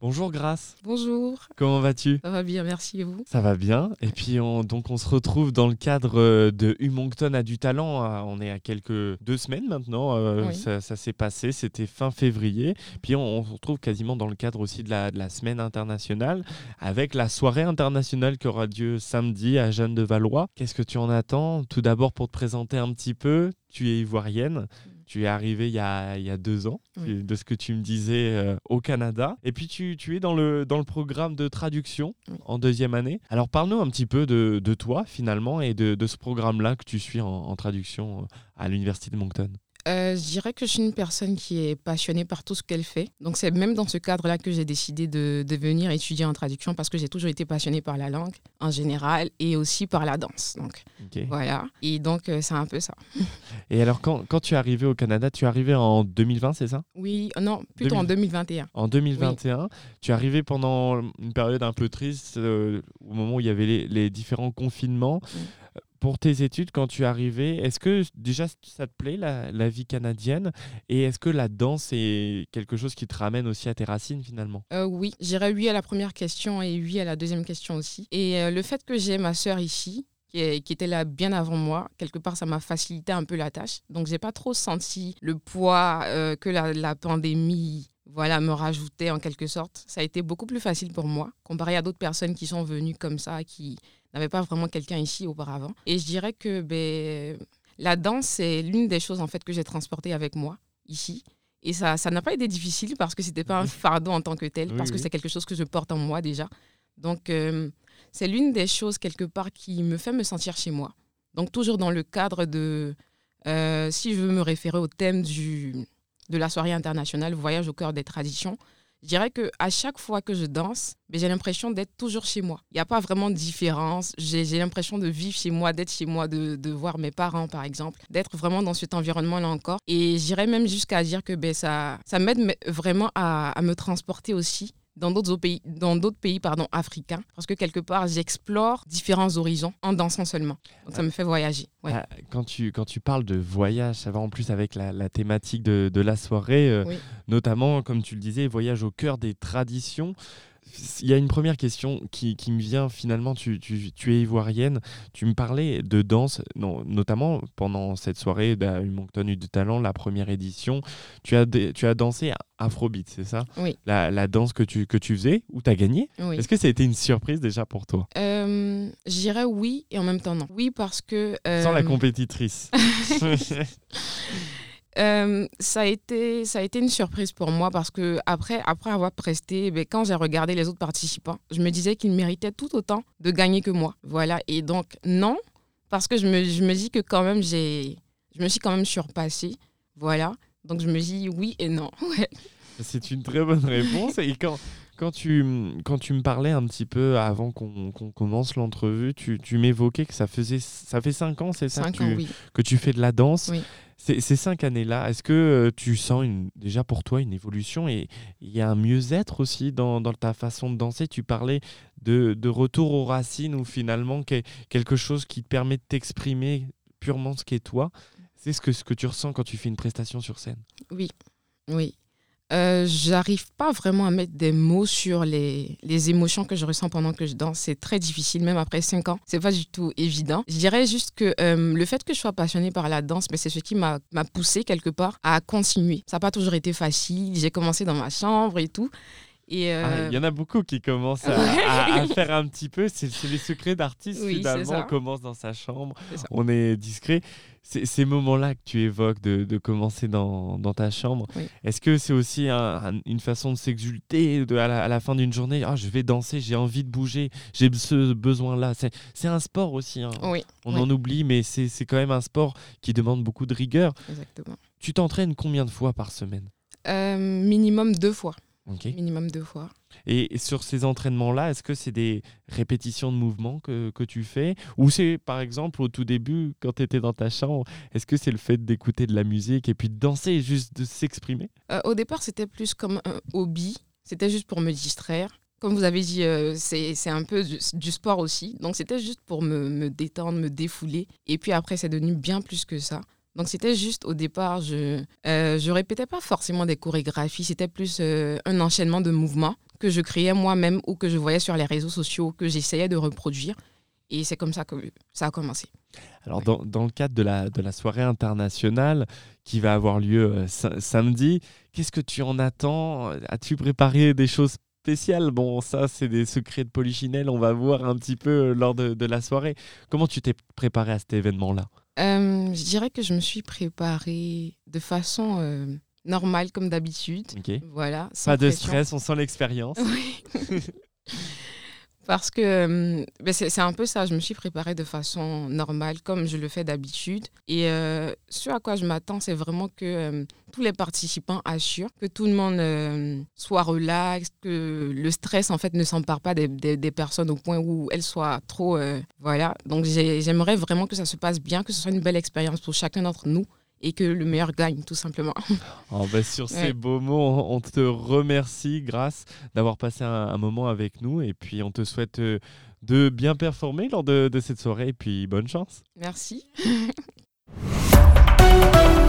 Bonjour Grace. Bonjour. Comment vas-tu? Ça va bien, merci et vous? Ça va bien. Et puis on, donc on se retrouve dans le cadre euh, de Humoncton a du talent. On est à quelques deux semaines maintenant. euh, Oui. Ça, ça s'est passé. C'était fin février. Puis on, on se retrouve quasiment dans le cadre aussi de la, de la semaine internationale avec la soirée internationale qui aura lieu samedi à Jeanne de Valois. Qu'est-ce que tu en attends? Tout d'abord pour te présenter un petit peu. Tu es ivoirienne. Tu es arrivée il y a, il y a deux ans, Oui. de ce que tu me disais euh, au Canada. Et puis tu, tu es dans le, dans le programme de traduction Oui. en deuxième année. Alors parle-nous un petit peu de, de toi finalement et de, de ce programme-là que tu suis en, en traduction euh, à l'Université de Moncton. Euh, Je dirais que je suis une personne qui est passionnée par tout ce qu'elle fait. Donc c'est même dans ce cadre-là que j'ai décidé de, de venir étudier en traduction parce que j'ai toujours été passionnée par la langue en général et aussi par la danse. Donc voilà. Et donc euh, c'est un peu ça. Et alors quand, quand tu es arrivé au Canada, tu es arrivé en 2020, c'est ça? Oui, euh, non, plutôt en 2021. En 2021, tu es arrivé pendant une période un peu triste, euh, au moment où il y avait les, les différents confinements. Mm. Pour tes études, quand tu es arrivé, est-ce que déjà ça te plaît la, vie canadienne? Et est-ce que la danse est quelque chose qui te ramène aussi à tes racines finalement? Euh, oui, je dirais oui à la première question et oui à la deuxième question aussi. Et euh, le fait que j'ai ma sœur ici, qui était là bien avant moi, quelque part, ça m'a facilité un peu la tâche. Donc, j'ai pas trop senti le poids euh, que la, la pandémie voilà, me rajoutait en quelque sorte. Ça a été beaucoup plus facile pour moi, comparé à d'autres personnes qui sont venues comme ça, qui n'avaient pas vraiment quelqu'un ici auparavant. Et je dirais que ben, la danse, c'est l'une des choses en fait que j'ai transportées avec moi ici. Et ça ça n'a pas été difficile parce que c'était pas un fardeau en tant que tel, Oui, parce que oui. c'est quelque chose que je porte en moi déjà. Donc, euh, c'est l'une des choses quelque part qui me fait me sentir chez moi. Donc, toujours dans le cadre de, euh, si je veux me référer au thème du, de la soirée internationale Voyage au cœur des traditions, je dirais que à chaque fois que je danse, ben, j'ai l'impression d'être toujours chez moi. Il n'y a pas vraiment de différence. J'ai l'impression de vivre chez moi, d'être chez moi, de, voir mes parents, par exemple, d'être vraiment dans cet environnement-là encore. Et j'irais même jusqu'à dire que ben, ça, m'aide me- vraiment à me transporter aussi dans d'autres pays, dans d'autres pays pardon, africains, parce que quelque part, j'explore différents horizons en dansant seulement. Donc ça me fait voyager. Ouais. Ah, quand, tu, quand tu parles de voyage, ça va en plus avec la, la thématique de, de la soirée, euh, Oui. notamment, comme tu le disais, voyage au cœur des traditions. Il y a une première question qui, qui me vient finalement, tu, tu- tu es ivoirienne, tu me parlais de danse, non, notamment pendant cette soirée d'A Moncton U de Talent, la première édition, tu as, tu as dansé Afrobeat, c'est ça? Oui. la, la danse que tu, que tu faisais, où tu as gagné? Oui. Est-ce que ça a été une surprise déjà pour toi? Euh, je dirais oui et en même temps non. Oui parce que... euh, Sans la compétitrice. Euh, ça, a été, ça a été une surprise pour moi parce que après, après avoir presté, ben, quand j'ai regardé les autres participants, je me disais qu'ils méritaient tout autant de gagner que moi. Voilà. Et donc, non, parce que je me, je me dis que quand même, j'ai, je me suis quand même surpassée. Voilà. Donc, je me dis oui et non. C'est une très bonne réponse. Et quand, quand, tu, quand tu me parlais un petit peu avant qu'on commence l'entrevue, tu, tu m'évoquais que ça, faisait, ça fait cinq ans, c'est ça Cinq que ans, tu, oui. que tu fais de la danse. Oui. Ces, cinq années-là, est-ce que euh, tu sens une, déjà pour toi une évolution et il y a un mieux-être aussi dans, dans ta façon de danser? Tu parlais de, de retour aux racines ou finalement que- quelque chose qui te permet de t'exprimer purement ce qu'est toi. C'est ce que, ce que tu ressens quand tu fais une prestation sur scène? Oui, oui. Euh, J'arrive pas vraiment à mettre des mots sur les, les émotions que je ressens pendant que je danse. C'est très difficile, même après cinq ans. C'est pas du tout évident. Je dirais juste que euh, le fait que je sois passionnée par la danse, mais c'est ce qui m'a poussée quelque part à continuer. Ça n'a pas toujours été facile. J'ai commencé dans ma chambre et tout. Et Ah, euh, Il y en a beaucoup qui commencent à, à- à faire un petit peu. C'est les secrets d'artistes Oui, finalement. On commence dans sa chambre, on est discret. C'est ces moments-là que tu évoques de, de commencer dans, dans ta chambre. Oui. Est-ce que c'est aussi un- un- une façon de s'exulter à, la, à la fin d'une journée Ah, je vais danser, j'ai envie de bouger, j'ai ce besoin-là. C'est un sport aussi. hein. oui, On en oublie, mais c'est c'est quand même un sport qui demande beaucoup de rigueur. exactement. Tu t'entraînes combien de fois par semaine? Euh, minimum deux fois. Minimum deux fois. Et sur ces entraînements-là, est-ce que c'est des répétitions de mouvements que, que tu fais? Ou c'est, par exemple, au tout début, quand tu étais dans ta chambre, est-ce que c'est le fait d'écouter de la musique et puis de danser et juste de s'exprimer? Euh, au départ, c'était plus comme un hobby. C'était juste pour me distraire. Comme vous avez dit, euh, c'est c'est un peu du, du sport aussi. Donc, c'était juste pour me, me détendre, me défouler. Et puis après, c'est devenu bien plus que ça. Donc c'était juste au départ, je euh, je répétais pas forcément des chorégraphies, c'était plus euh, un enchaînement de mouvements que je créais moi-même ou que je voyais sur les réseaux sociaux, que j'essayais de reproduire. Et c'est comme ça que ça a commencé. Alors, dans, le cadre de la, soirée internationale qui va avoir lieu euh, samedi, qu'est-ce que tu en attends? As-tu préparé des choses spéciales? Bon, ça, c'est des secrets de Polichinelle, on va voir un petit peu euh, lors de la soirée. Comment tu t'es préparé à cet événement-là? Euh, Je dirais que je me suis préparée de façon normale, comme d'habitude. Voilà, Pas de stress, on sent l'expérience. Oui. Parce que euh, ben, c'est un peu ça, je me suis préparée de façon normale, comme je le fais d'habitude. Et euh, ce à quoi je m'attends, c'est vraiment que euh, tous les participants assurent que tout le monde soit relax, que le stress, en fait, ne s'empare pas des, des, personnes au point où elles soient trop... voilà, donc j'aimerais vraiment que ça se passe bien, que ce soit une belle expérience pour chacun d'entre nous et que le meilleur gagne, tout simplement. Oh, bah, sur ces beaux mots, on te remercie, grâce d'avoir passé un, moment avec nous. Et puis, on te souhaite euh, de bien performer lors de, de cette soirée. Et puis, bonne chance. Merci.